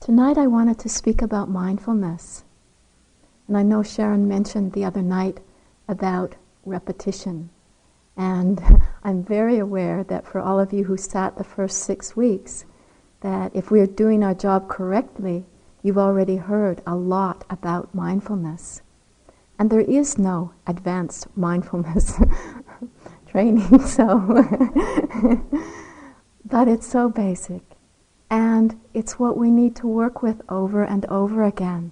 Tonight I wanted to speak about mindfulness. And I know Sharon mentioned the other night about repetition. And I'm very aware that for all of you who sat the first six weeks, that if we are doing our job correctly, you've already heard a lot about mindfulness. And there is no advanced mindfulness training, so. but it's so basic. And it's what we need to work with over and over again.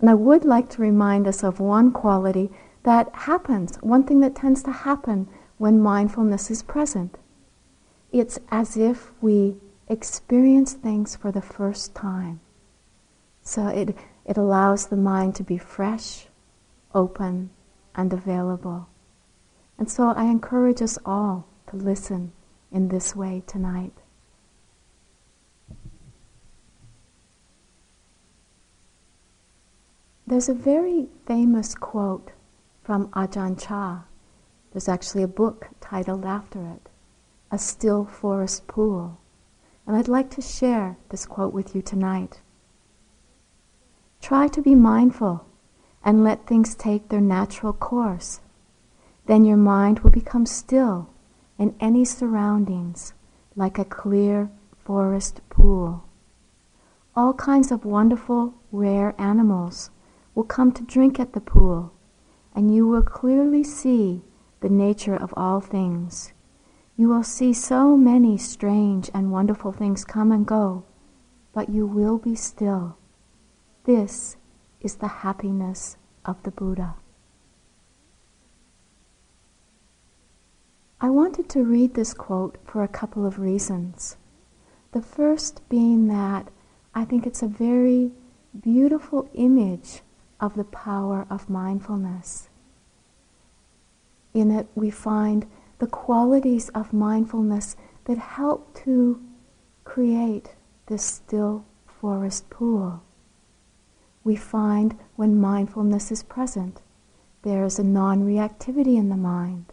And I would like to remind us of one quality that happens, one thing that tends to happen when mindfulness is present. It's as if we experience things for the first time. So it, it allows the mind to be fresh, open, and available. And so I encourage us all to listen in this way tonight. There's a very famous quote from Ajahn Chah. There's actually a book titled after it, A Still Forest Pool. And I'd like to share this quote with you tonight. Try to be mindful and let things take their natural course. Then your mind will become still in any surroundings like a clear forest pool. All kinds of wonderful, rare animals will come to drink at the pool, and you will clearly see the nature of all things. You will see so many strange and wonderful things come and go, but you will be still. This is the happiness of the Buddha. I wanted to read this quote for a couple of reasons. The first being that I think it's a very beautiful image of the power of mindfulness. In it, we find the qualities of mindfulness that help to create this still forest pool. We find when mindfulness is present, there is a non reactivity in the mind,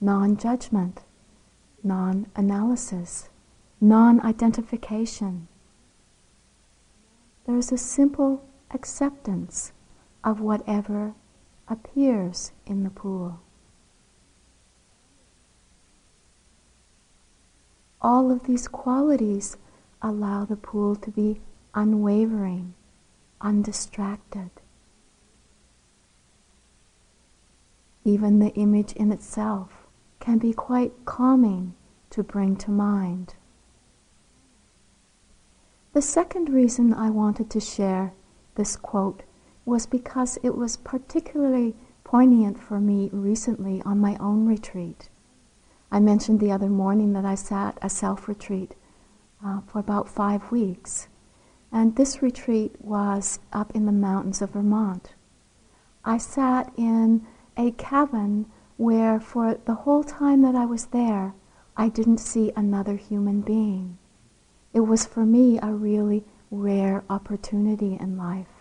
non judgment, non analysis, non identification. There is a simple acceptance of whatever appears in the pool. All of these qualities allow the pool to be unwavering, undistracted. Even the image in itself can be quite calming to bring to mind. The second reason I wanted to share this quote was because it was particularly poignant for me recently on my own retreat. I mentioned the other morning that I sat a self retreat uh, for about five weeks. And this retreat was up in the mountains of Vermont. I sat in a cabin where, for the whole time that I was there, I didn't see another human being. It was for me a really rare opportunity in life.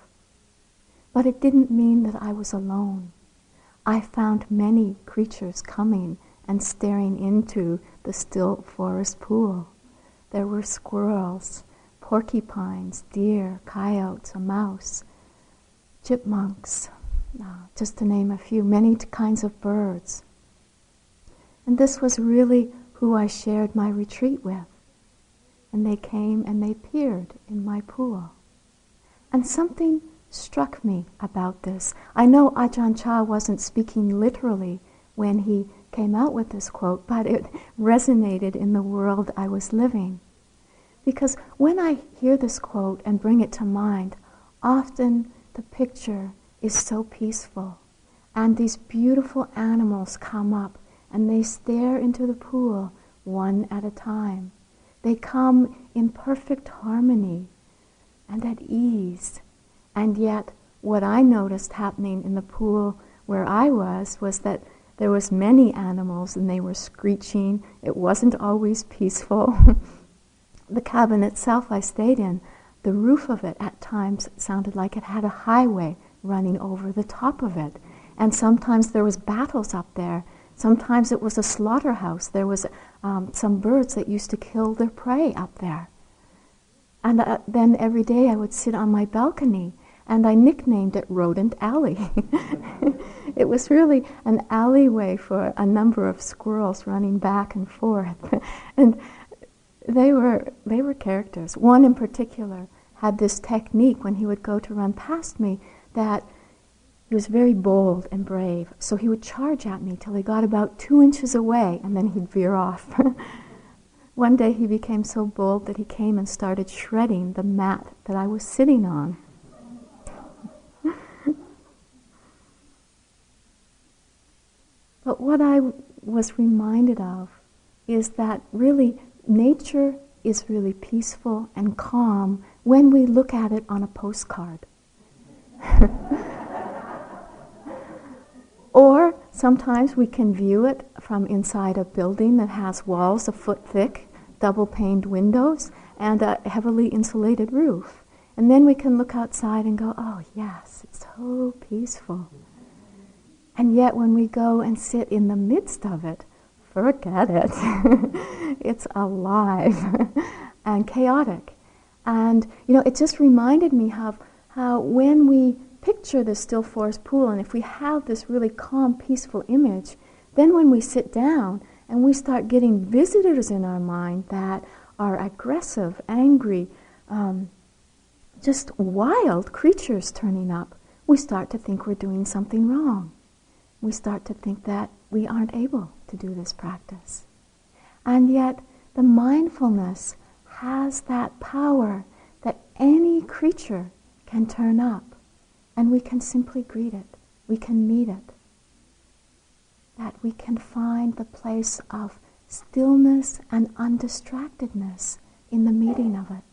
But it didn't mean that I was alone. I found many creatures coming and staring into the still forest pool. There were squirrels, porcupines, deer, coyotes, a mouse, chipmunks, uh, just to name a few, many kinds of birds. And this was really who I shared my retreat with. And they came and they peered in my pool. And something struck me about this. I know Ajahn Chah wasn't speaking literally when he came out with this quote, but it resonated in the world I was living. Because when I hear this quote and bring it to mind, often the picture is so peaceful. And these beautiful animals come up and they stare into the pool one at a time. They come in perfect harmony and at ease and yet, what I noticed happening in the pool where I was was that there was many animals and they were screeching. It wasn't always peaceful. the cabin itself I stayed in, the roof of it at times sounded like it had a highway running over the top of it. And sometimes there was battles up there. Sometimes it was a slaughterhouse. There was um, some birds that used to kill their prey up there. And uh, then every day I would sit on my balcony and I nicknamed it Rodent Alley. it was really an alleyway for a number of squirrels running back and forth. and they were, they were characters. One in particular had this technique when he would go to run past me that he was very bold and brave. So he would charge at me till he got about two inches away and then he'd veer off. One day he became so bold that he came and started shredding the mat that I was sitting on. What I was reminded of is that really nature is really peaceful and calm when we look at it on a postcard. or sometimes we can view it from inside a building that has walls a foot thick, double paned windows, and a heavily insulated roof. And then we can look outside and go, oh, yes, it's so peaceful. And yet, when we go and sit in the midst of it, forget it. it's alive and chaotic. And, you know, it just reminded me of how when we picture the still forest pool and if we have this really calm, peaceful image, then when we sit down and we start getting visitors in our mind that are aggressive, angry, um, just wild creatures turning up, we start to think we're doing something wrong. We start to think that we aren't able to do this practice. And yet, the mindfulness has that power that any creature can turn up and we can simply greet it, we can meet it. That we can find the place of stillness and undistractedness in the meeting of it.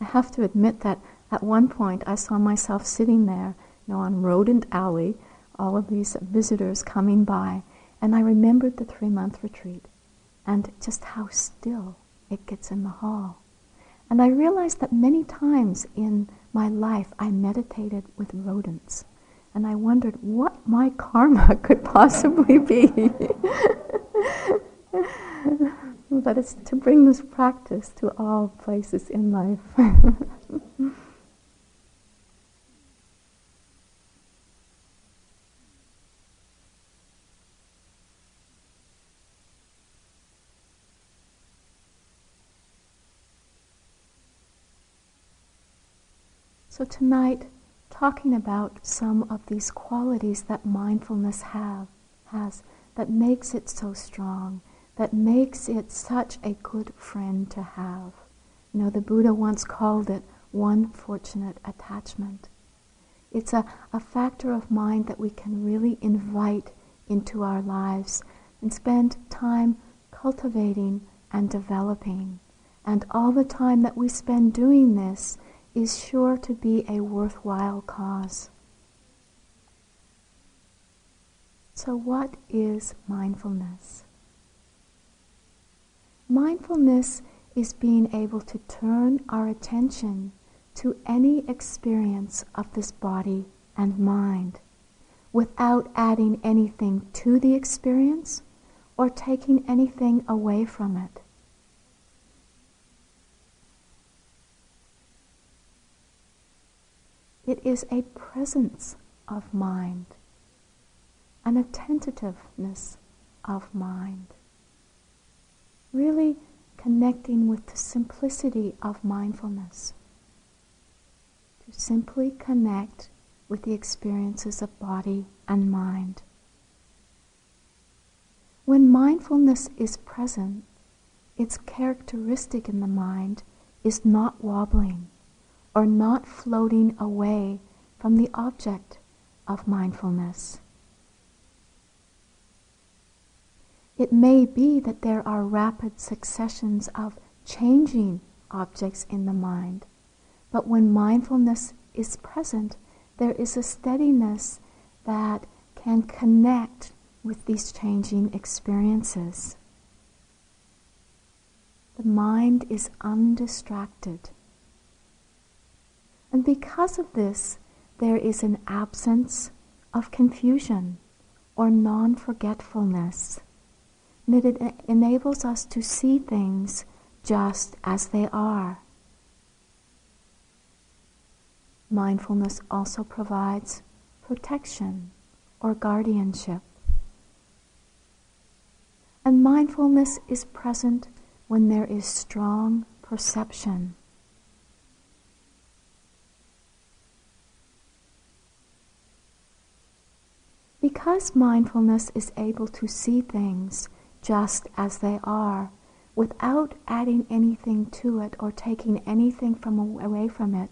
I have to admit that at one point I saw myself sitting there, you know, on Rodent Alley, all of these visitors coming by, and I remembered the three month retreat and just how still it gets in the hall. And I realized that many times in my life I meditated with rodents. And I wondered what my karma could possibly be. but it's to bring this practice to all places in life. So tonight, talking about some of these qualities that mindfulness have, has, that makes it so strong, that makes it such a good friend to have. You know, the Buddha once called it one fortunate attachment. It's a, a factor of mind that we can really invite into our lives and spend time cultivating and developing. And all the time that we spend doing this is sure to be a worthwhile cause. So, what is mindfulness? Mindfulness is being able to turn our attention to any experience of this body and mind without adding anything to the experience or taking anything away from it. It is a presence of mind, an attentiveness of mind. Really connecting with the simplicity of mindfulness. To simply connect with the experiences of body and mind. When mindfulness is present, its characteristic in the mind is not wobbling or not floating away from the object of mindfulness. It may be that there are rapid successions of changing objects in the mind, but when mindfulness is present, there is a steadiness that can connect with these changing experiences. The mind is undistracted. And because of this, there is an absence of confusion or non forgetfulness. And it enables us to see things just as they are. Mindfulness also provides protection or guardianship. And mindfulness is present when there is strong perception. Because mindfulness is able to see things just as they are, without adding anything to it or taking anything from away from it,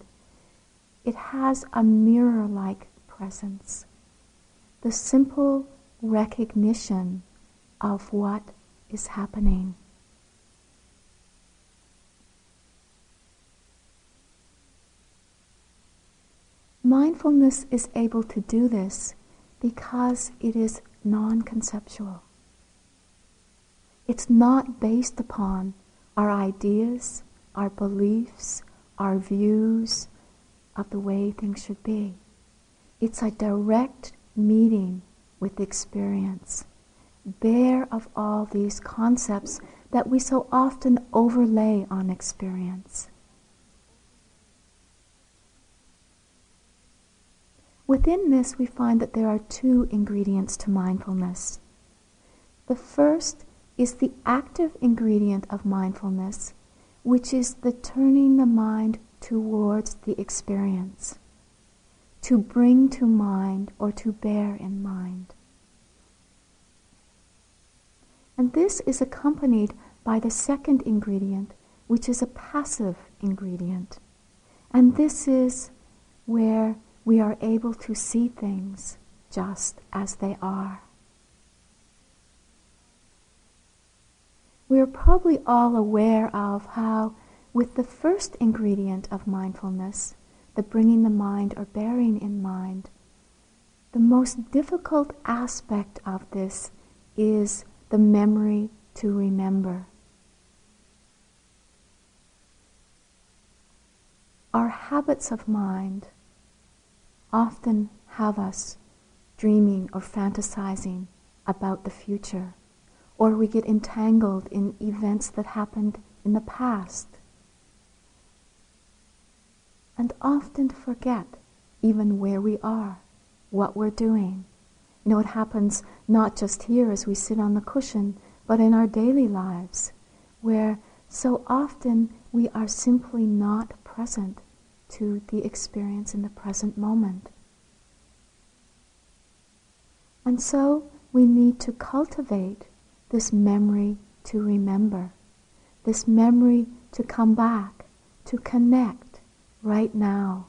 it has a mirror-like presence. The simple recognition of what is happening. Mindfulness is able to do this because it is non conceptual. It's not based upon our ideas, our beliefs, our views of the way things should be. It's a direct meeting with experience, bare of all these concepts that we so often overlay on experience. Within this, we find that there are two ingredients to mindfulness. The first is the active ingredient of mindfulness, which is the turning the mind towards the experience, to bring to mind or to bear in mind. And this is accompanied by the second ingredient, which is a passive ingredient. And this is where we are able to see things just as they are. We are probably all aware of how, with the first ingredient of mindfulness, the bringing the mind or bearing in mind, the most difficult aspect of this is the memory to remember. Our habits of mind often have us dreaming or fantasizing about the future, or we get entangled in events that happened in the past, and often forget even where we are, what we're doing. You know, it happens not just here as we sit on the cushion, but in our daily lives, where so often we are simply not present to the experience in the present moment. And so we need to cultivate this memory to remember, this memory to come back, to connect right now.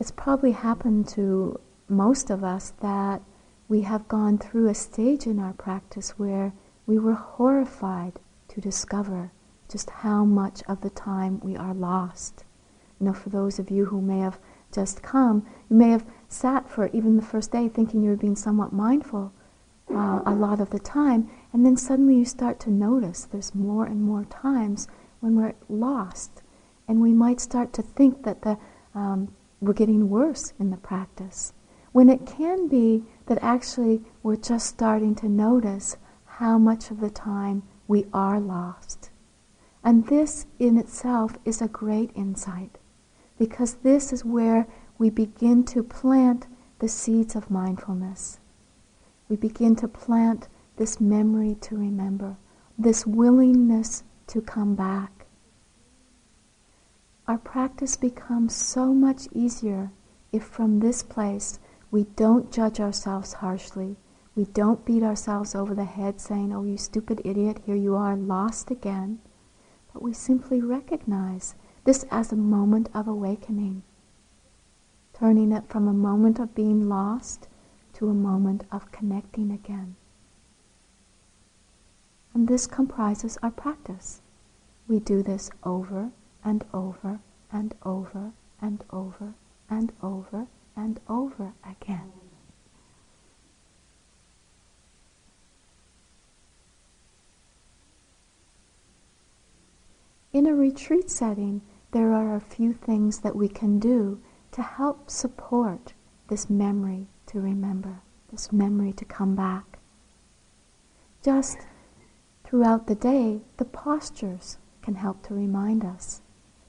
It's probably happened to most of us that we have gone through a stage in our practice where we were horrified to discover just how much of the time we are lost. You know, for those of you who may have just come, you may have sat for even the first day thinking you were being somewhat mindful uh, a lot of the time, and then suddenly you start to notice there's more and more times when we're lost, and we might start to think that the um, we're getting worse in the practice, when it can be that actually we're just starting to notice how much of the time we are lost. And this in itself is a great insight because this is where we begin to plant the seeds of mindfulness. We begin to plant this memory to remember, this willingness to come back. Our practice becomes so much easier if from this place we don't judge ourselves harshly. We don't beat ourselves over the head saying, oh, you stupid idiot, here you are, lost again. But we simply recognize this as a moment of awakening, turning it from a moment of being lost to a moment of connecting again. And this comprises our practice. We do this over and over and over and over and over and over again. In a retreat setting, there are a few things that we can do to help support this memory to remember, this memory to come back. Just throughout the day, the postures can help to remind us.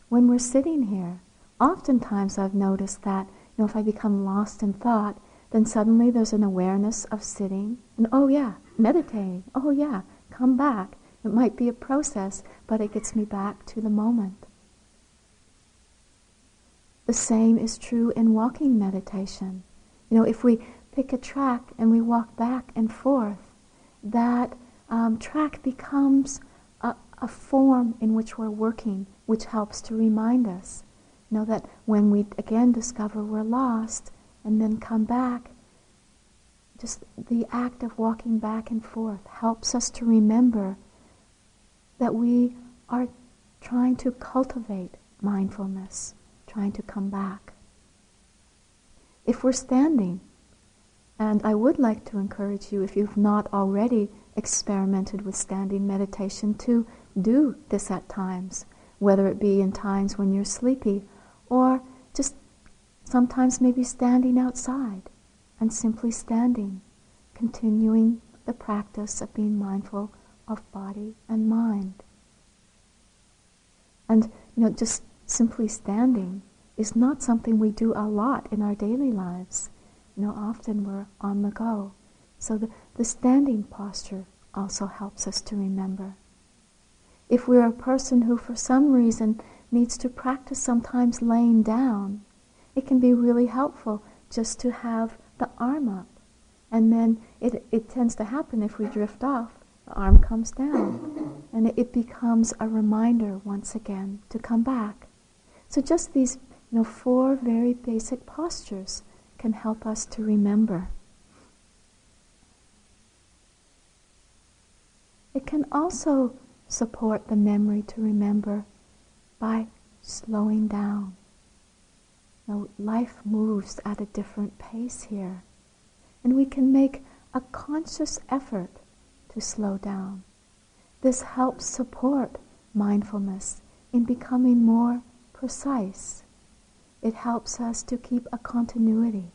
When we're sitting here, oftentimes I've noticed that you know, if I become lost in thought, then suddenly there's an awareness of sitting, and oh yeah, meditating, oh yeah, come back. It might be a process, but it gets me back to the moment. The same is true in walking meditation. You know, if we pick a track and we walk back and forth, that um, track becomes a, a form in which we're working, which helps to remind us. You know that when we again discover we're lost and then come back, just the act of walking back and forth helps us to remember that we are trying to cultivate mindfulness, trying to come back. If we're standing, and I would like to encourage you, if you've not already experimented with standing meditation, to do this at times, whether it be in times when you're sleepy or just sometimes maybe standing outside and simply standing, continuing the practice of being mindful of body and mind. And, you know, just simply standing is not something we do a lot in our daily lives. You know, often we're on the go. So the, the standing posture also helps us to remember. If we're a person who, for some reason, needs to practice sometimes laying down, it can be really helpful just to have the arm up. And then it, it tends to happen if we drift off, the arm comes down. And it, it becomes a reminder once again to come back. So just these you know, four very basic postures can help us to remember. It can also support the memory to remember by slowing down. Now, life moves at a different pace here, and we can make a conscious effort to slow down. This helps support mindfulness in becoming more precise. It helps us to keep a continuity.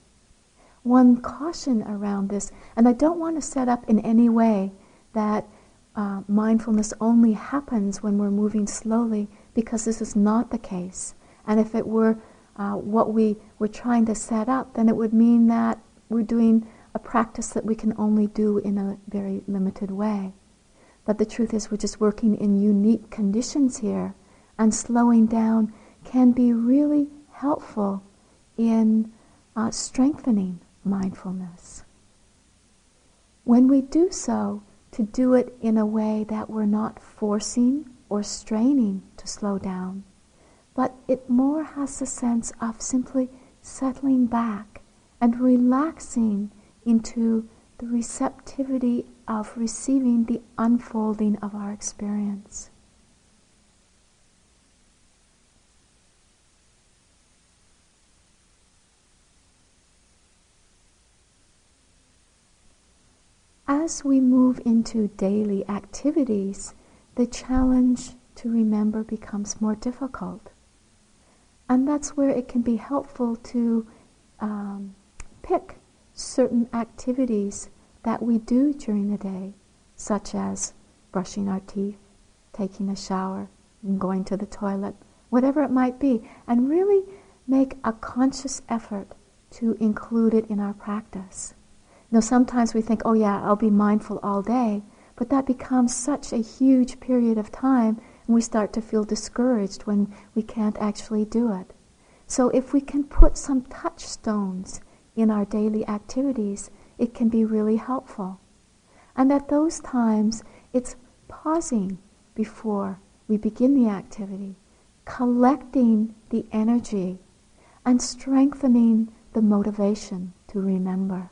One caution around this, and I don't want to set up in any way that uh, mindfulness only happens when we're moving slowly because this is not the case. And if it were uh, what we were trying to set up, then it would mean that we're doing a practice that we can only do in a very limited way. But the truth is, we're just working in unique conditions here, and slowing down can be really helpful in uh, strengthening mindfulness. When we do so, to do it in a way that we're not forcing or straining to slow down, but it more has the sense of simply settling back and relaxing into the receptivity of receiving the unfolding of our experience. As we move into daily activities, the challenge to remember becomes more difficult. And that's where it can be helpful to um, pick certain activities that we do during the day, such as brushing our teeth, taking a shower, going to the toilet, whatever it might be, and really make a conscious effort to include it in our practice. Now, sometimes we think, oh yeah, I'll be mindful all day, but that becomes such a huge period of time, and we start to feel discouraged when we can't actually do it. So, if we can put some touchstones in our daily activities, it can be really helpful. And at those times, it's pausing before we begin the activity, collecting the energy, and strengthening the motivation to remember.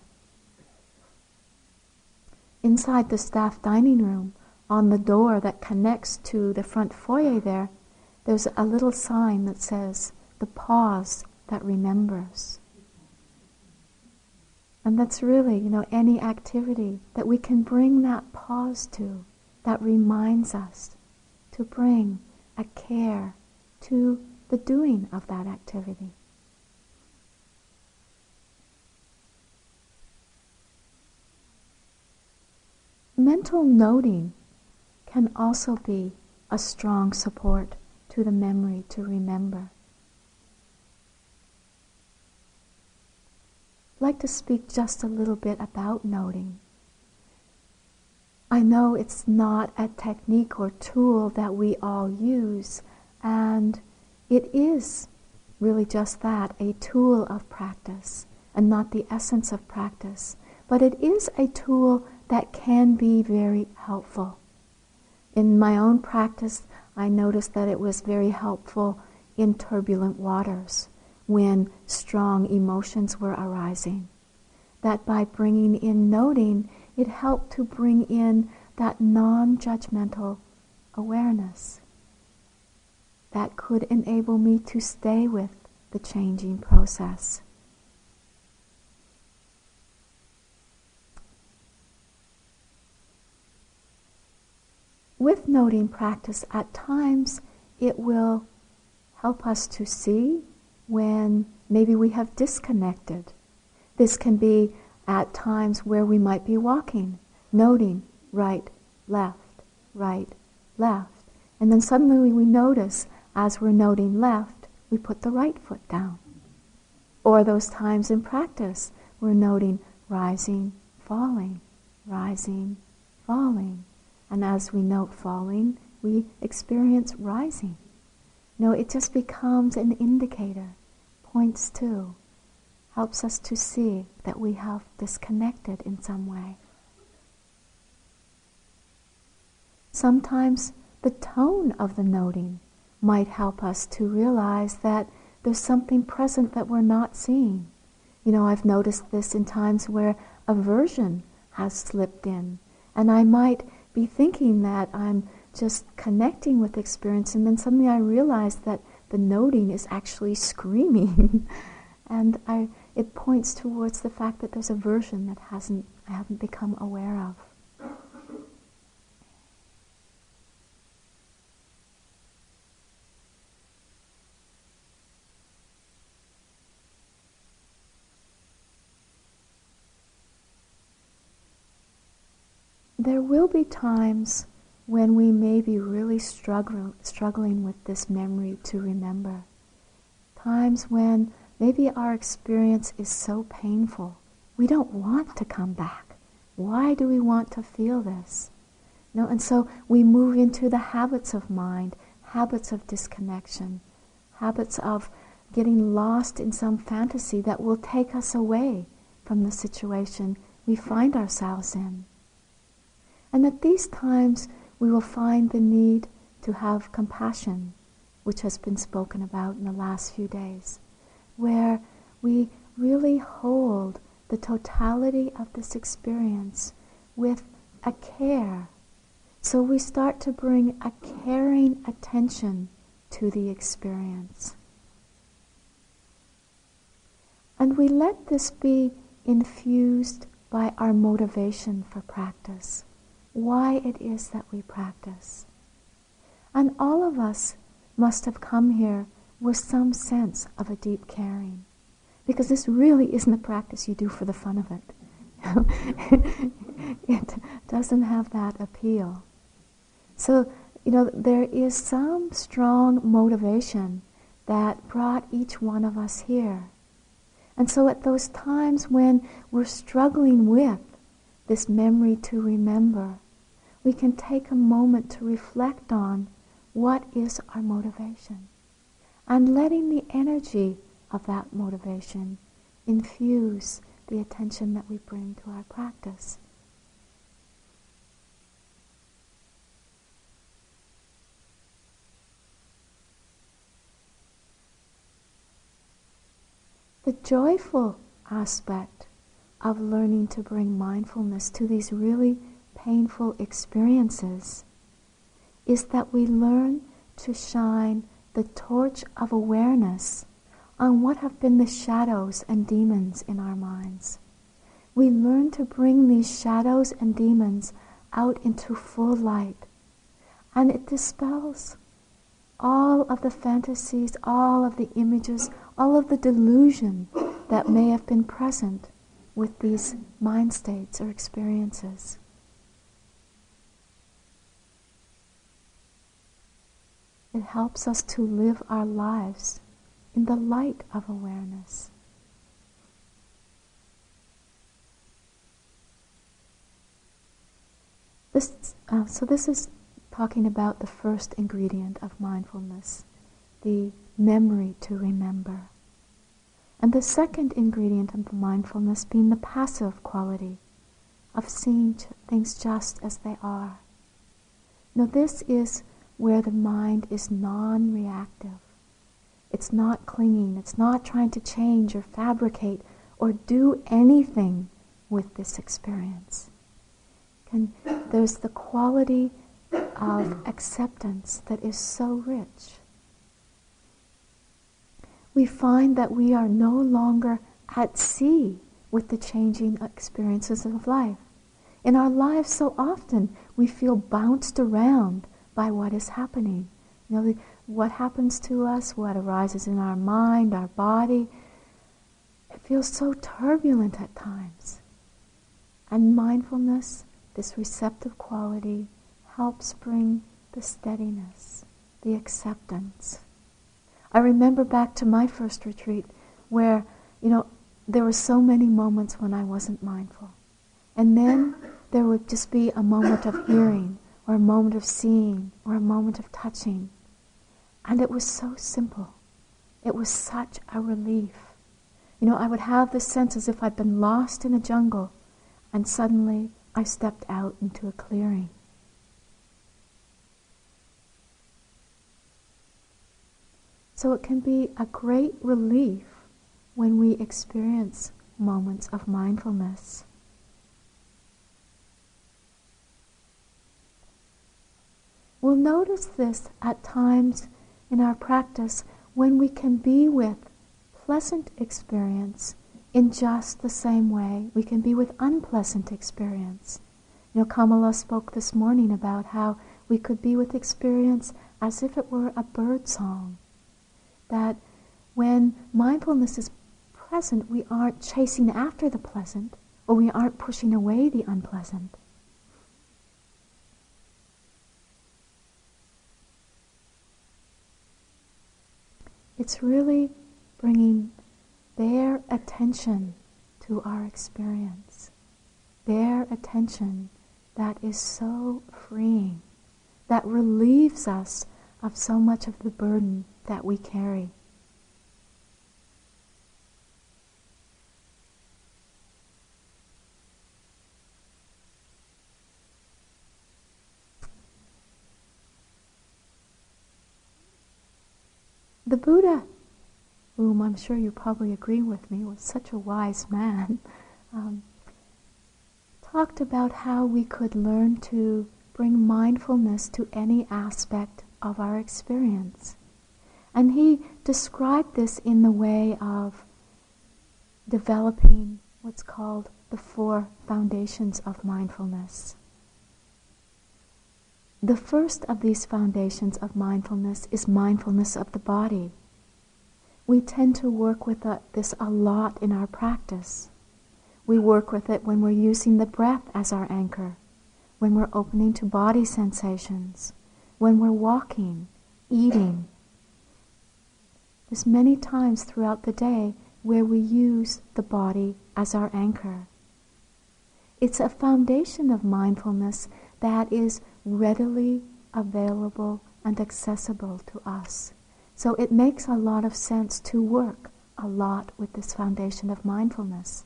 Inside the staff dining room, on the door that connects to the front foyer there, there's a little sign that says, the pause that remembers. And that's really, you know, any activity that we can bring that pause to, that reminds us to bring a care to the doing of that activity. Mental noting can also be a strong support to the memory to remember. I'd like to speak just a little bit about noting. I know it's not a technique or tool that we all use, and it is really just that a tool of practice and not the essence of practice. But it is a tool that can be very helpful. In my own practice, I noticed that it was very helpful in turbulent waters when strong emotions were arising. That by bringing in noting, it helped to bring in that non judgmental awareness that could enable me to stay with the changing process. With noting practice, at times it will help us to see when maybe we have disconnected. This can be at times where we might be walking, noting right, left, right, left. And then suddenly we notice as we're noting left, we put the right foot down. Or those times in practice, we're noting rising, falling, rising, falling. And as we note falling, we experience rising. No, it just becomes an indicator points to, helps us to see that we have disconnected in some way. Sometimes the tone of the noting might help us to realize that there's something present that we're not seeing. You know, I've noticed this in times where aversion has slipped in, and I might be thinking that I'm just connecting with experience, and then suddenly I realize that the noting is actually screaming. and I, it points towards the fact that there's a version that hasn't, I haven't become aware of. There will be times when we may be really struggle, struggling with this memory to remember. Times when maybe our experience is so painful, we don't want to come back. Why do we want to feel this? No, and so we move into the habits of mind, habits of disconnection, habits of getting lost in some fantasy that will take us away from the situation we find ourselves in. And at these times, we will find the need to have compassion, which has been spoken about in the last few days, where we really hold the totality of this experience with a care. So we start to bring a caring attention to the experience. And we let this be infused by our motivation for practice why it is that we practice. And all of us must have come here with some sense of a deep caring. Because this really isn't a practice you do for the fun of it. it doesn't have that appeal. So, you know, there is some strong motivation that brought each one of us here. And so at those times when we're struggling with this memory to remember, we can take a moment to reflect on what is our motivation and letting the energy of that motivation infuse the attention that we bring to our practice. The joyful aspect of learning to bring mindfulness to these really painful experiences is that we learn to shine the torch of awareness on what have been the shadows and demons in our minds. We learn to bring these shadows and demons out into full light, and it dispels all of the fantasies, all of the images, all of the delusion that may have been present with these mind states or experiences. It helps us to live our lives in the light of awareness. This, uh, so this is talking about the first ingredient of mindfulness, the memory to remember. And the second ingredient of the mindfulness being the passive quality of seeing things just as they are. Now, this is where the mind is non reactive. It's not clinging, it's not trying to change or fabricate or do anything with this experience. And there's the quality of acceptance that is so rich. We find that we are no longer at sea with the changing experiences of life. In our lives, so often we feel bounced around by what is happening. You know, what happens to us, what arises in our mind, our body, it feels so turbulent at times. And mindfulness, this receptive quality, helps bring the steadiness, the acceptance. I remember back to my first retreat where, you know, there were so many moments when I wasn't mindful. And then there would just be a moment of hearing or a moment of seeing or a moment of touching. And it was so simple. It was such a relief. You know, I would have this sense as if I'd been lost in a jungle and suddenly I stepped out into a clearing. So it can be a great relief when we experience moments of mindfulness. We'll notice this at times in our practice when we can be with pleasant experience in just the same way we can be with unpleasant experience. You know, Kamala spoke this morning about how we could be with experience as if it were a bird song. That when mindfulness is present, we aren't chasing after the pleasant or we aren't pushing away the unpleasant. It's really bringing their attention to our experience, their attention that is so freeing, that relieves us of so much of the burden that we carry. The Buddha, whom I'm sure you probably agree with me was such a wise man, um, talked about how we could learn to bring mindfulness to any aspect of our experience. And he described this in the way of developing what's called the four foundations of mindfulness. The first of these foundations of mindfulness is mindfulness of the body. We tend to work with this a lot in our practice. We work with it when we're using the breath as our anchor, when we're opening to body sensations, when we're walking, eating. There's many times throughout the day where we use the body as our anchor. It's a foundation of mindfulness that is readily available and accessible to us. So it makes a lot of sense to work a lot with this foundation of mindfulness.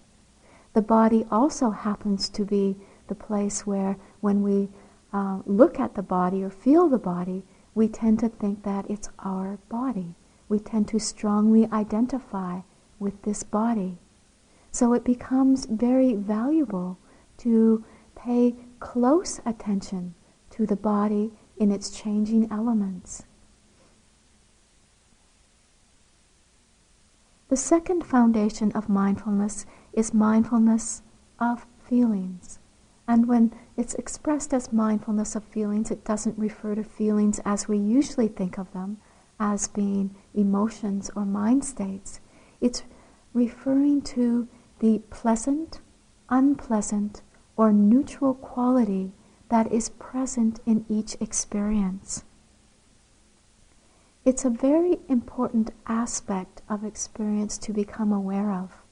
The body also happens to be the place where, when we uh, look at the body or feel the body, we tend to think that it's our body. We tend to strongly identify with this body. So it becomes very valuable to pay close attention to the body in its changing elements. The second foundation of mindfulness is mindfulness of feelings, And when it's expressed as mindfulness of feelings, it doesn't refer to feelings as we usually think of them, as being emotions or mind states. It's referring to the pleasant, unpleasant, or neutral quality that is present in each experience. It's a very important aspect of experience to become aware of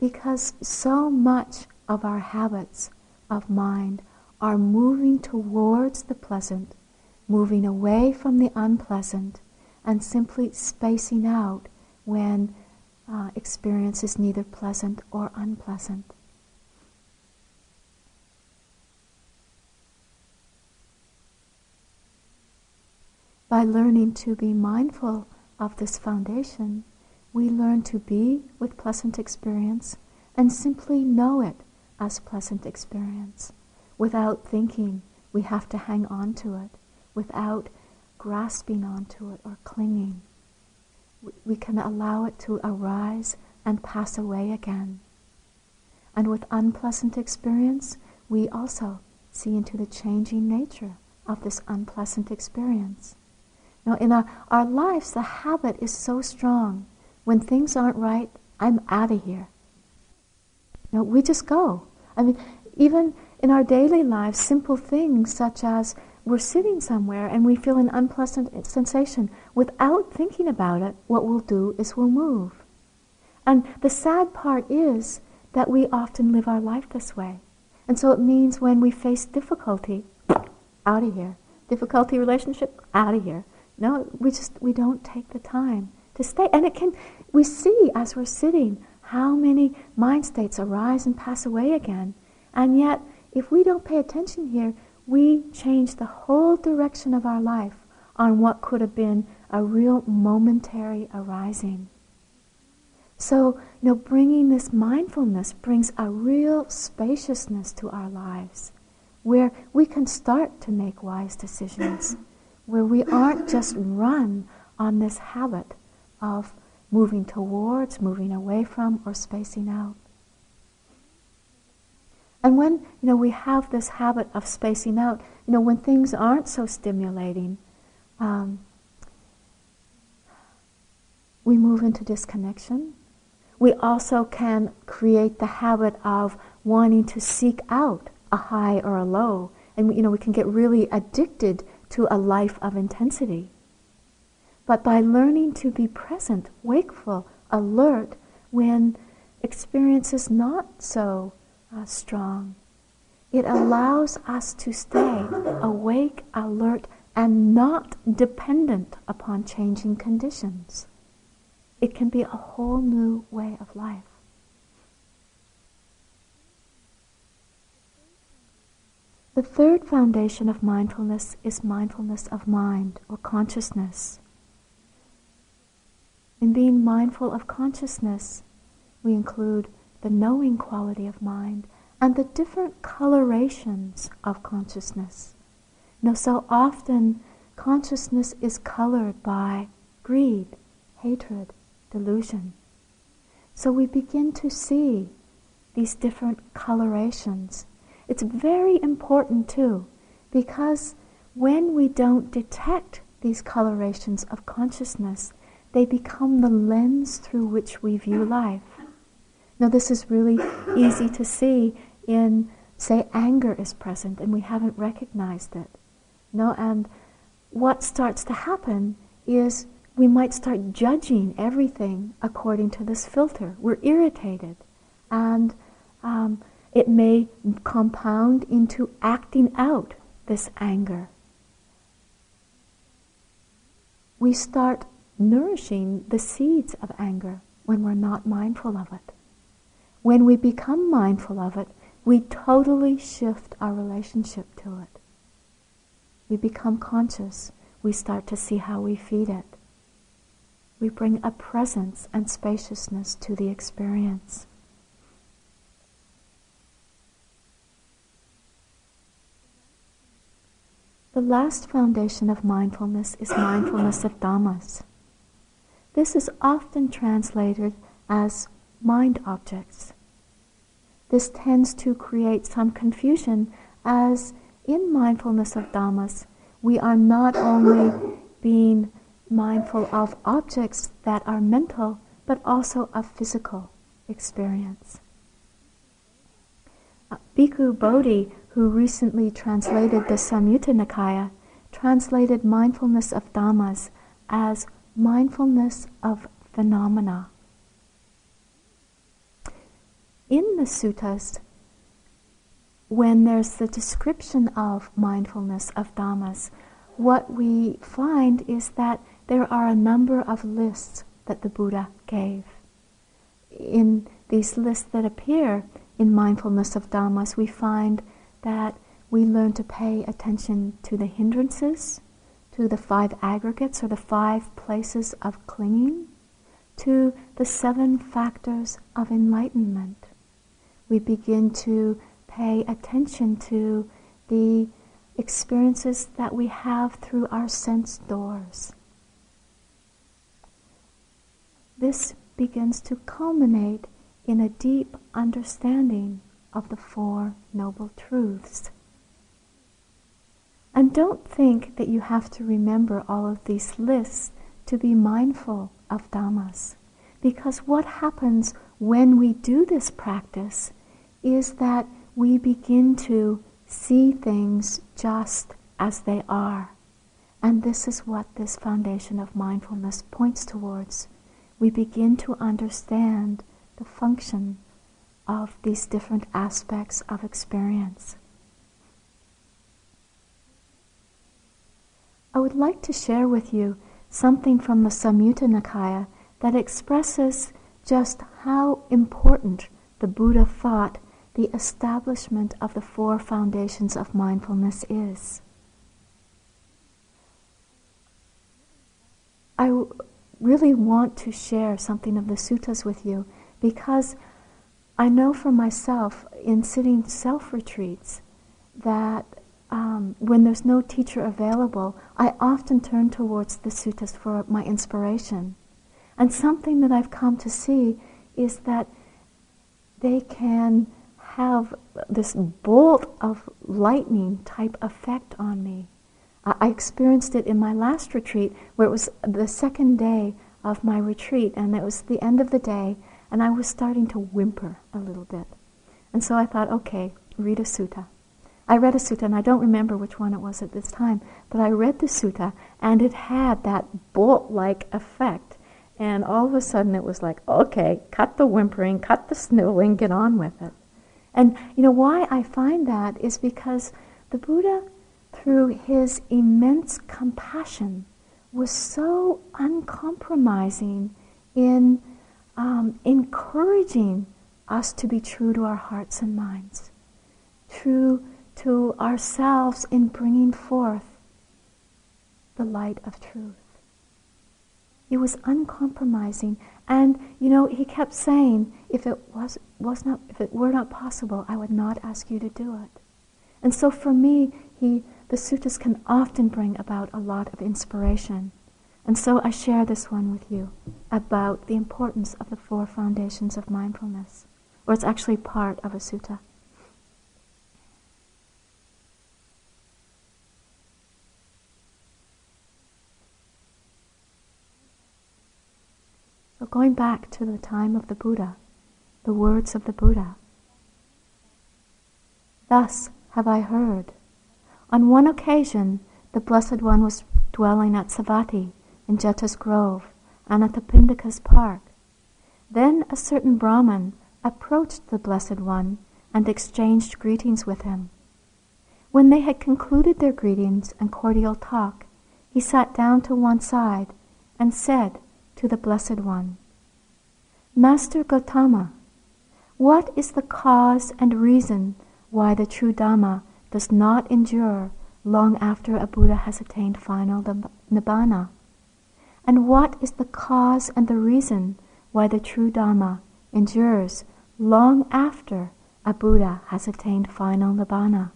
because so much of our habits of mind are moving towards the pleasant, moving away from the unpleasant, and simply spacing out when uh, experience is neither pleasant or unpleasant. By learning to be mindful of this foundation, we learn to be with pleasant experience and simply know it as pleasant experience without thinking we have to hang on to it, without grasping onto it or clinging. We can allow it to arise and pass away again. And with unpleasant experience, we also see into the changing nature of this unpleasant experience. Now, in our, our lives, the habit is so strong. When things aren't right, I'm out of here. Know, we just go. I mean, even in our daily lives, simple things such as we're sitting somewhere and we feel an unpleasant sensation. Without thinking about it, what we'll do is we'll move. And the sad part is that we often live our life this way. And so it means when we face difficulty, out of here. Difficulty relationship, out of here. No, we just we don't take the time to stay. And it can we see as we're sitting how many mind states arise and pass away again. And yet, if we don't pay attention here, we change the whole direction of our life on what could have been a real momentary arising. So, you know, bringing this mindfulness brings a real spaciousness to our lives where we can start to make wise decisions where we aren't just run on this habit of moving towards, moving away from, or spacing out. And when you know we have this habit of spacing out, you know when things aren't so stimulating, um, we move into disconnection. We also can create the habit of wanting to seek out a high or a low, and you know we can get really addicted to a life of intensity. But by learning to be present, wakeful, alert, when experience is not so uh, strong, it allows us to stay awake, alert, and not dependent upon changing conditions. It can be a whole new way of life. The third foundation of mindfulness is mindfulness of mind or consciousness. In being mindful of consciousness, we include the knowing quality of mind and the different colorations of consciousness. You know, so often consciousness is colored by greed, hatred, delusion. So we begin to see these different colorations it's very important too, because when we don't detect these colorations of consciousness, they become the lens through which we view life. Now, this is really easy to see in, say, anger is present and we haven't recognized it. No, and what starts to happen is we might start judging everything according to this filter. We're irritated, and um, it may compound into acting out this anger. We start nourishing the seeds of anger when we're not mindful of it. When we become mindful of it, we totally shift our relationship to it. We become conscious. We start to see how we feed it. We bring a presence and spaciousness to the experience. The last foundation of mindfulness is mindfulness of Dhammas. This is often translated as mind objects. This tends to create some confusion as in mindfulness of Dhammas, we are not only being mindful of objects that are mental, but also of physical experience. Uh, Bhikkhu Bodhi, who recently translated the Samyutta Nikaya, translated mindfulness of Dhammas as mindfulness of phenomena. In the suttas, when there's the description of mindfulness of Dhammas, what we find is that there are a number of lists that the Buddha gave. In these lists that appear in mindfulness of Dhammas, we find that we learn to pay attention to the hindrances, to the five aggregates or the five places of clinging, to the seven factors of enlightenment. We begin to pay attention to the experiences that we have through our sense doors. This begins to culminate in a deep understanding of the Four Noble Truths. And don't think that you have to remember all of these lists to be mindful of Dhammas. Because what happens when we do this practice is that we begin to see things just as they are. And this is what this foundation of mindfulness points towards. We begin to understand the function of these different aspects of experience. I would like to share with you something from the Samyutta Nikaya that expresses just how important the Buddha thought the establishment of the four foundations of mindfulness is. I really want to share something of the suttas with you because I know for myself in sitting self retreats that um, when there's no teacher available, I often turn towards the suttas for my inspiration. And something that I've come to see is that they can have this bolt of lightning type effect on me. I experienced it in my last retreat where it was the second day of my retreat and it was the end of the day and I was starting to whimper a little bit. And so I thought, okay, read a sutta. I read a sutta, and I don't remember which one it was at this time, but I read the sutta, and it had that bolt like effect. And all of a sudden, it was like, okay, cut the whimpering, cut the sniveling, get on with it. And you know why I find that is because the Buddha, through his immense compassion, was so uncompromising in um, encouraging us to be true to our hearts and minds, true to ourselves in bringing forth the light of truth. He was uncompromising, and you know he kept saying, "If it was was not, if it were not possible, I would not ask you to do it." And so for me, he the suttas can often bring about a lot of inspiration. And so I share this one with you about the importance of the four foundations of mindfulness, or it's actually part of a sutta. Going back to the time of the Buddha, the words of the Buddha. Thus have I heard. On one occasion, the Blessed One was dwelling at Savatthi in Jeta's Grove Anathapindika's park. Then a certain Brahman approached the Blessed One and exchanged greetings with him. When they had concluded their greetings and cordial talk, he sat down to one side and said to the Blessed One, Master Gotama, what is the cause and reason why the true Dhamma does not endure long after a Buddha has attained final nibbana? And what is the cause and the reason why the true Dhamma endures long after a Buddha has attained final Nibbana?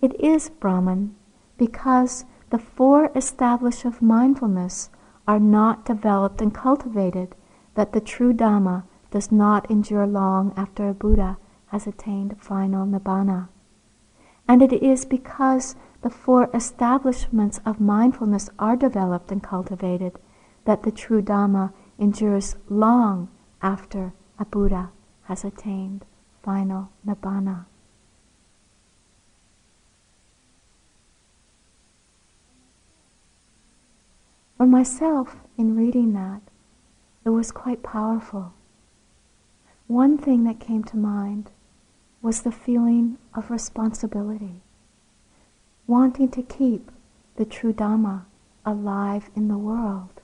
It is, Brahman, because the four established of mindfulness are not developed and cultivated that the true Dhamma does not endure long after a Buddha has attained final nibbana. And it is because the four establishments of mindfulness are developed and cultivated that the true Dhamma endures long after a Buddha has attained final nibbana. For myself, in reading that, it was quite powerful. One thing that came to mind was the feeling of responsibility, wanting to keep the true Dhamma alive in the world.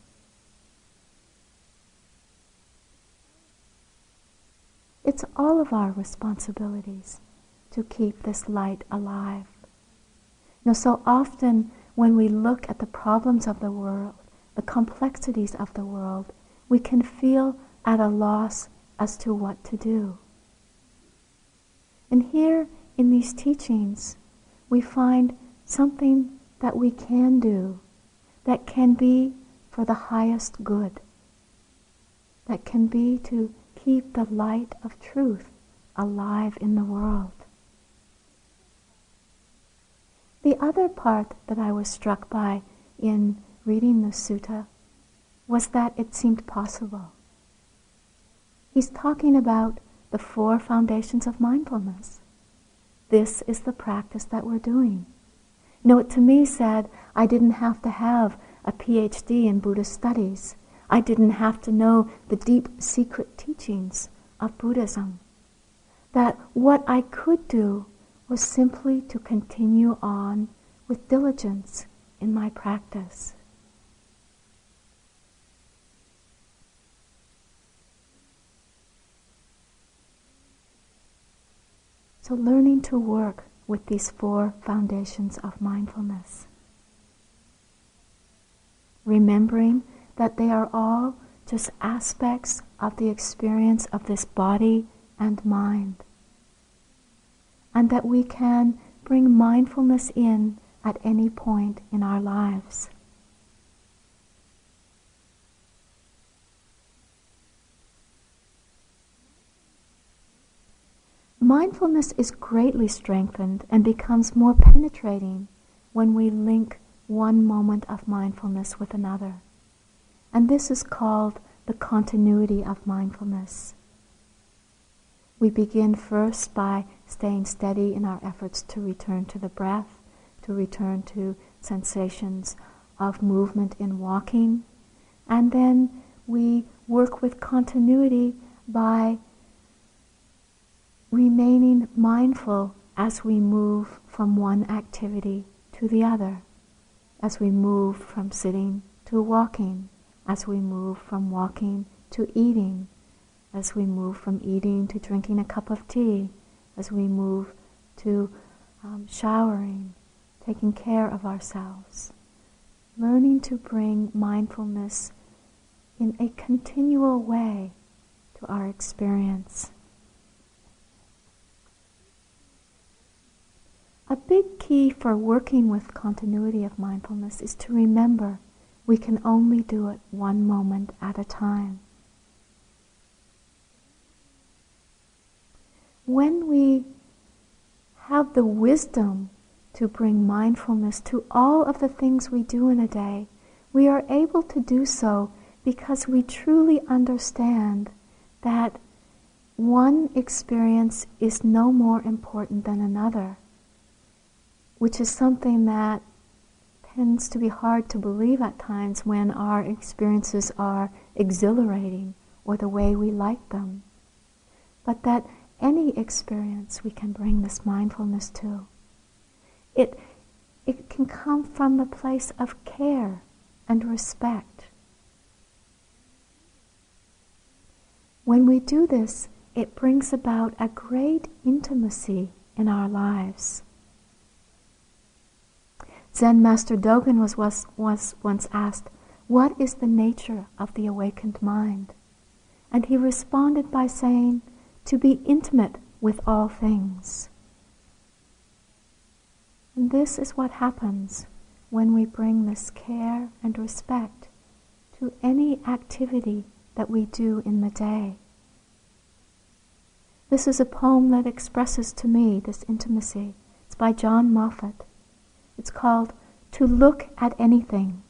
It's all of our responsibilities to keep this light alive. You know, so often when we look at the problems of the world, the complexities of the world, we can feel at a loss as to what to do. And here in these teachings, we find something that we can do that can be for the highest good, that can be to keep the light of truth alive in the world. The other part that I was struck by in reading the sutta was that it seemed possible. He's talking about the four foundations of mindfulness. This is the practice that we're doing. You know, it to me said I didn't have to have a PhD in Buddhist studies. I didn't have to know the deep secret teachings of Buddhism. That what I could do was simply to continue on with diligence in my practice. So, learning to work with these four foundations of mindfulness. Remembering that they are all just aspects of the experience of this body and mind and that we can bring mindfulness in at any point in our lives. Mindfulness is greatly strengthened and becomes more penetrating when we link one moment of mindfulness with another. And this is called the continuity of mindfulness. We begin first by staying steady in our efforts to return to the breath, to return to sensations of movement in walking, and then we work with continuity by remaining mindful as we move from one activity to the other, as we move from sitting to walking, as we move from walking to eating, as we move from eating to drinking a cup of tea, as we move to um, showering, taking care of ourselves, learning to bring mindfulness in a continual way to our experience. A big key for working with continuity of mindfulness is to remember we can only do it one moment at a time. When we have the wisdom to bring mindfulness to all of the things we do in a day, we are able to do so because we truly understand that one experience is no more important than another, which is something that tends to be hard to believe at times when our experiences are exhilarating or the way we like them. But that any experience we can bring this mindfulness to. It, it can come from the place of care and respect. When we do this, it brings about a great intimacy in our lives. Zen Master Dogen was, was, was once asked, What is the nature of the awakened mind? And he responded by saying, to be intimate with all things. And this is what happens when we bring this care and respect to any activity that we do in the day. This is a poem that expresses to me this intimacy. It's by John Moffitt. It's called To Look at Anything.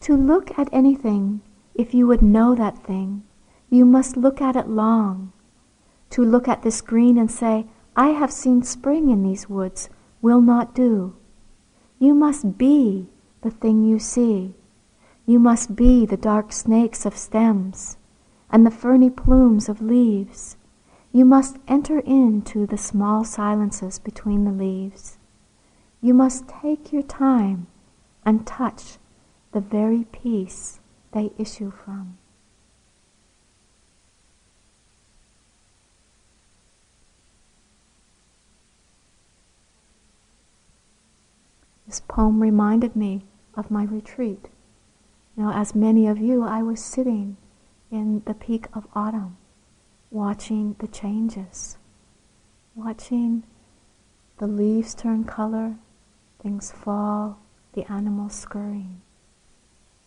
To look at anything, if you would know that thing, you must look at it long. To look at this green and say, I have seen spring in these woods, will not do. You must be the thing you see. You must be the dark snakes of stems and the ferny plumes of leaves. You must enter into the small silences between the leaves. You must take your time and touch the very peace they issue from. This poem reminded me of my retreat. Know, as many of you, I was sitting in the peak of autumn, watching the changes, watching the leaves turn color, things fall, the animals scurrying.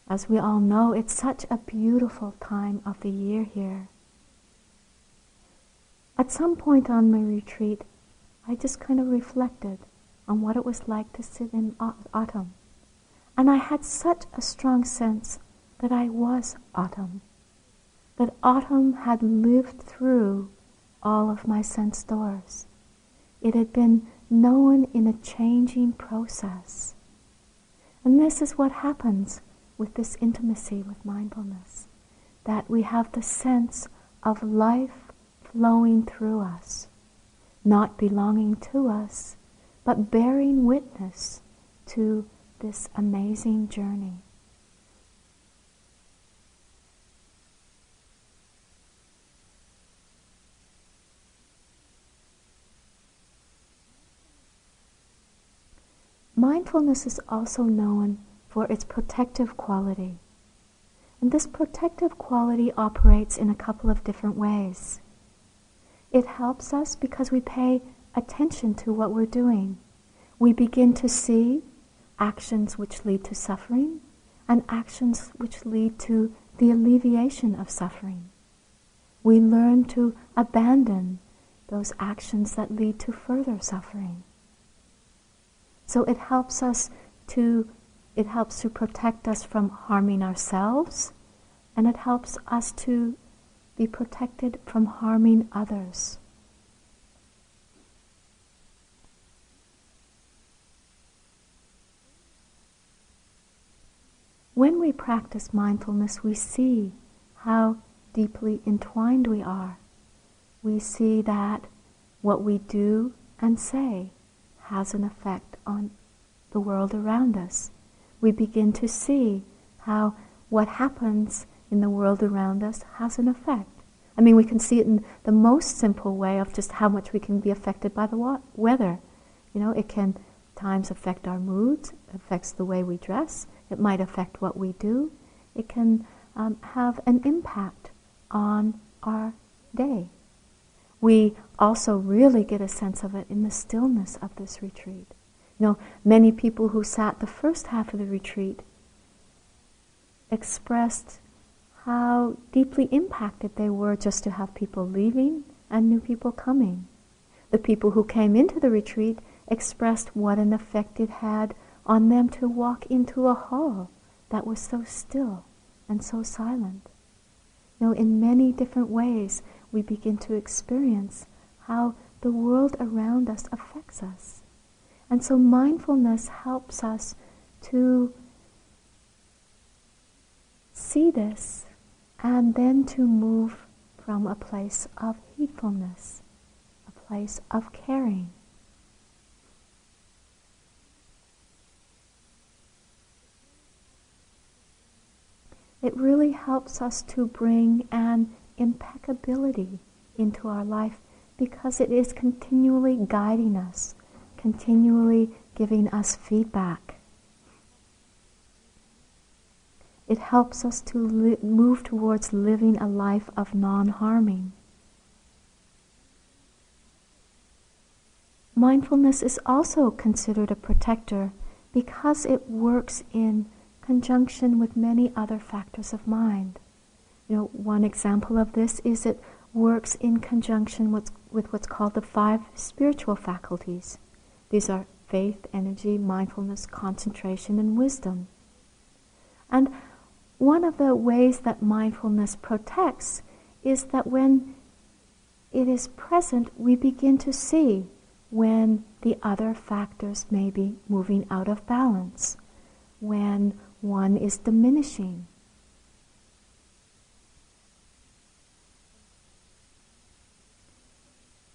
As we all know, it's such a beautiful time of the year here. At some point on my retreat, I just kind of reflected on what it was like to sit in autumn. And I had such a strong sense that I was autumn, that autumn had lived through all of my sense doors. It had been known in a changing process. And this is what happens with this intimacy with mindfulness that we have the sense of life flowing through us, not belonging to us, but bearing witness to this amazing journey. Mindfulness is also known for its protective quality. And this protective quality operates in a couple of different ways. It helps us because we pay attention to what we're doing. We begin to see actions which lead to suffering and actions which lead to the alleviation of suffering. We learn to abandon those actions that lead to further suffering. So it helps us to it helps to protect us from harming ourselves, and it helps us to be protected from harming others. When we practice mindfulness, we see how deeply entwined we are. We see that what we do and say has an effect on the world around us we begin to see how what happens in the world around us has an effect. I mean, we can see it in the most simple way of just how much we can be affected by the wa- weather. You know, it can times affect our moods, affects the way we dress, it might affect what we do, it can um, have an impact on our day. We also really get a sense of it in the stillness of this retreat. You know, many people who sat the first half of the retreat expressed how deeply impacted they were just to have people leaving and new people coming. The people who came into the retreat expressed what an effect it had on them to walk into a hall that was so still and so silent. You know, in many different ways, we begin to experience how the world around us affects us. And so mindfulness helps us to see this and then to move from a place of heedfulness, a place of caring. It really helps us to bring an impeccability into our life because it is continually guiding us continually giving us feedback. It helps us to li- move towards living a life of non harming. Mindfulness is also considered a protector because it works in conjunction with many other factors of mind. You know, one example of this is it works in conjunction with, with what's called the five spiritual faculties. These are faith, energy, mindfulness, concentration, and wisdom. And one of the ways that mindfulness protects is that when it is present, we begin to see when the other factors may be moving out of balance, when one is diminishing.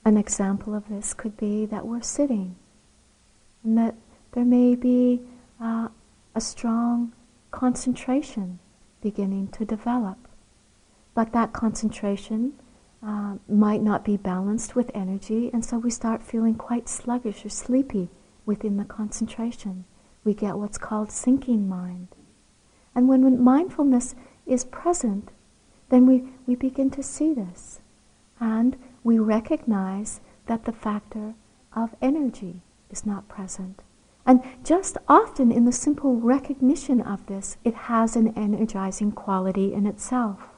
An example of this could be that we're sitting and that there may be uh, a strong concentration beginning to develop. But that concentration uh, might not be balanced with energy, and so we start feeling quite sluggish or sleepy within the concentration. We get what's called sinking mind. And when, mindfulness is present, then we, we begin to see this. And we recognize that the factor of energy is not present. And just often in the simple recognition of this, it has an energizing quality in itself.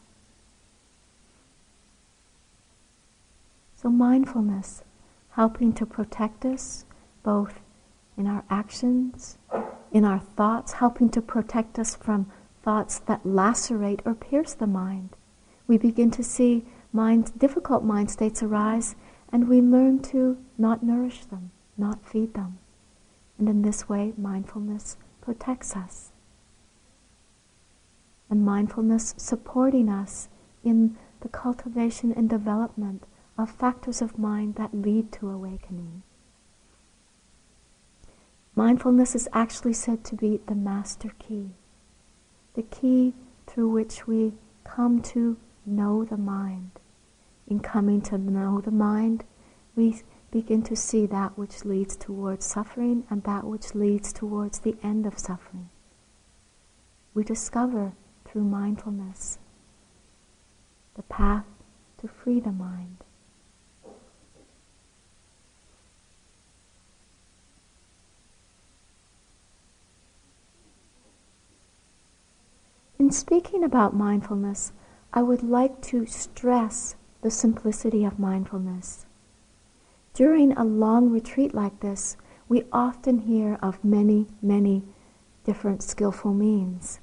So, mindfulness helping to protect us both in our actions, in our thoughts, helping to protect us from thoughts that lacerate or pierce the mind. We begin to see mind, difficult mind states arise, and we learn to not nourish them, not feed them. And in this way, mindfulness protects us. And mindfulness supporting us in the cultivation and development of factors of mind that lead to awakening. Mindfulness is actually said to be the master key, the key through which we come to know the mind. In coming to know the mind, we begin to see that which leads towards suffering and that which leads towards the end of suffering. We discover through mindfulness the path to free the mind. In speaking about mindfulness, I would like to stress the simplicity of mindfulness. During a long retreat like this, we often hear of many, many different skillful means.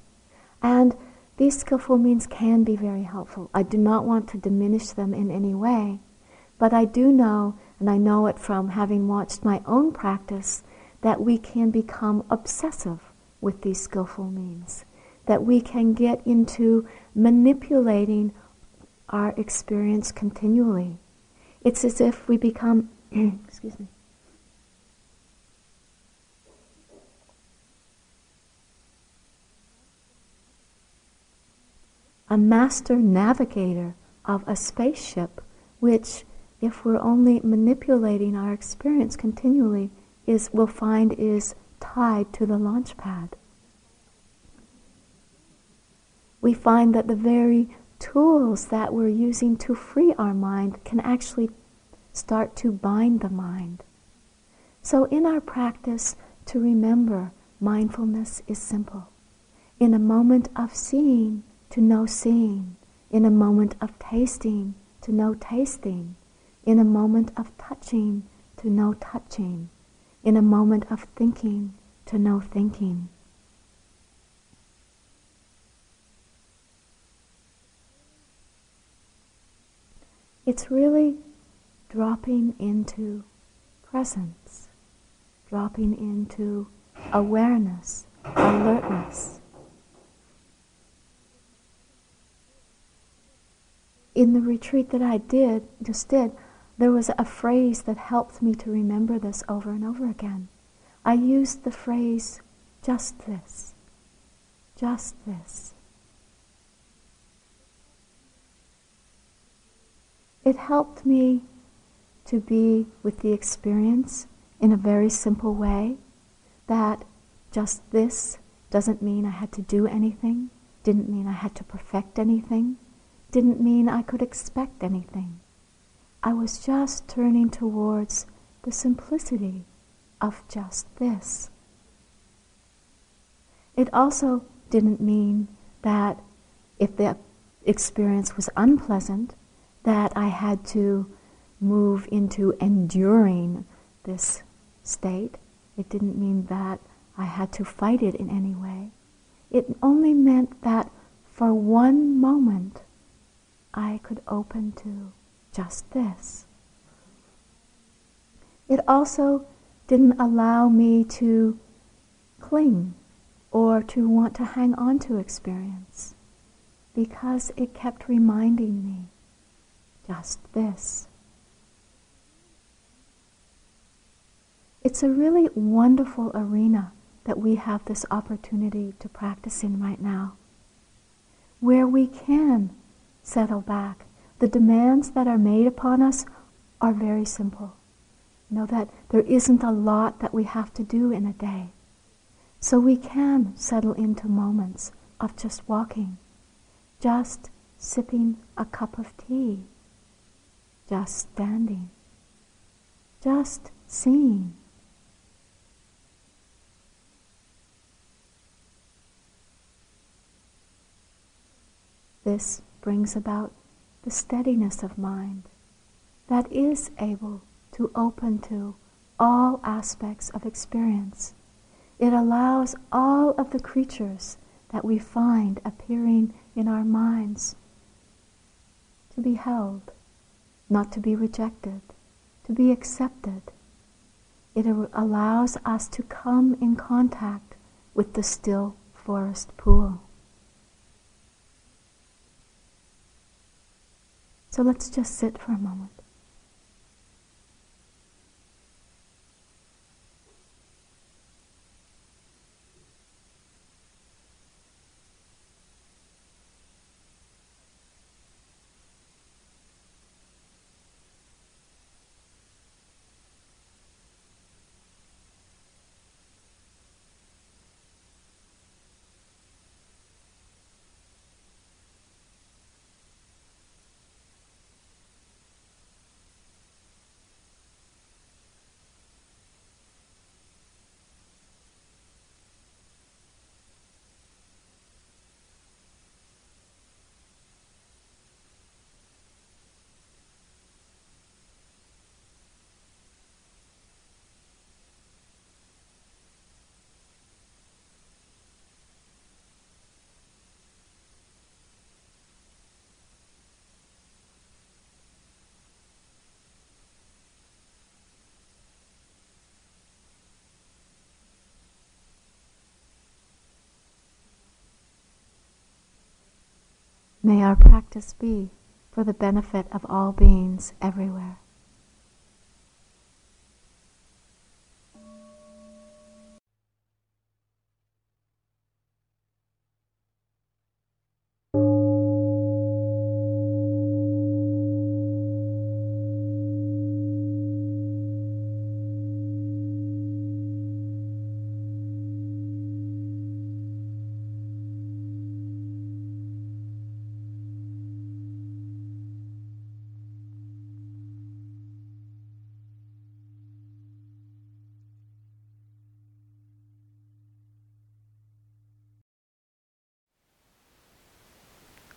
And these skillful means can be very helpful. I do not want to diminish them in any way, but I do know, and I know it from having watched my own practice, that we can become obsessive with these skillful means, that we can get into manipulating our experience continually. It's as if we become Excuse me. A master navigator of a spaceship, which, if we're only manipulating our experience continually, is we'll find is tied to the launch pad. We find that the very tools that we're using to free our mind can actually start to bind the mind. So, in our practice, to remember mindfulness is simple. In a moment of seeing, to know seeing. In a moment of tasting, to know tasting. In a moment of touching, to know touching. In a moment of thinking, to know thinking. It's really dropping into presence, dropping into awareness, alertness. In the retreat that I did, just did, there was a phrase that helped me to remember this over and over again. I used the phrase, just this, just this. It helped me to be with the experience in a very simple way that just this doesn't mean I had to do anything, didn't mean I had to perfect anything, didn't mean I could expect anything. I was just turning towards the simplicity of just this. It also didn't mean that if the experience was unpleasant, that I had to move into enduring this state. It didn't mean that I had to fight it in any way. It only meant that for one moment I could open to just this. It also didn't allow me to cling or to want to hang on to experience because it kept reminding me just this. It's a really wonderful arena that we have this opportunity to practice in right now, where we can settle back. The demands that are made upon us are very simple. Know that there isn't a lot that we have to do in a day. So we can settle into moments of just walking, just sipping a cup of tea, just standing, just seeing This brings about the steadiness of mind that is able to open to all aspects of experience. It allows all of the creatures that we find appearing in our minds to be held, not to be rejected, to be accepted. It allows us to come in contact with the still forest pool. So let's just sit for a moment. May our practice be for the benefit of all beings everywhere.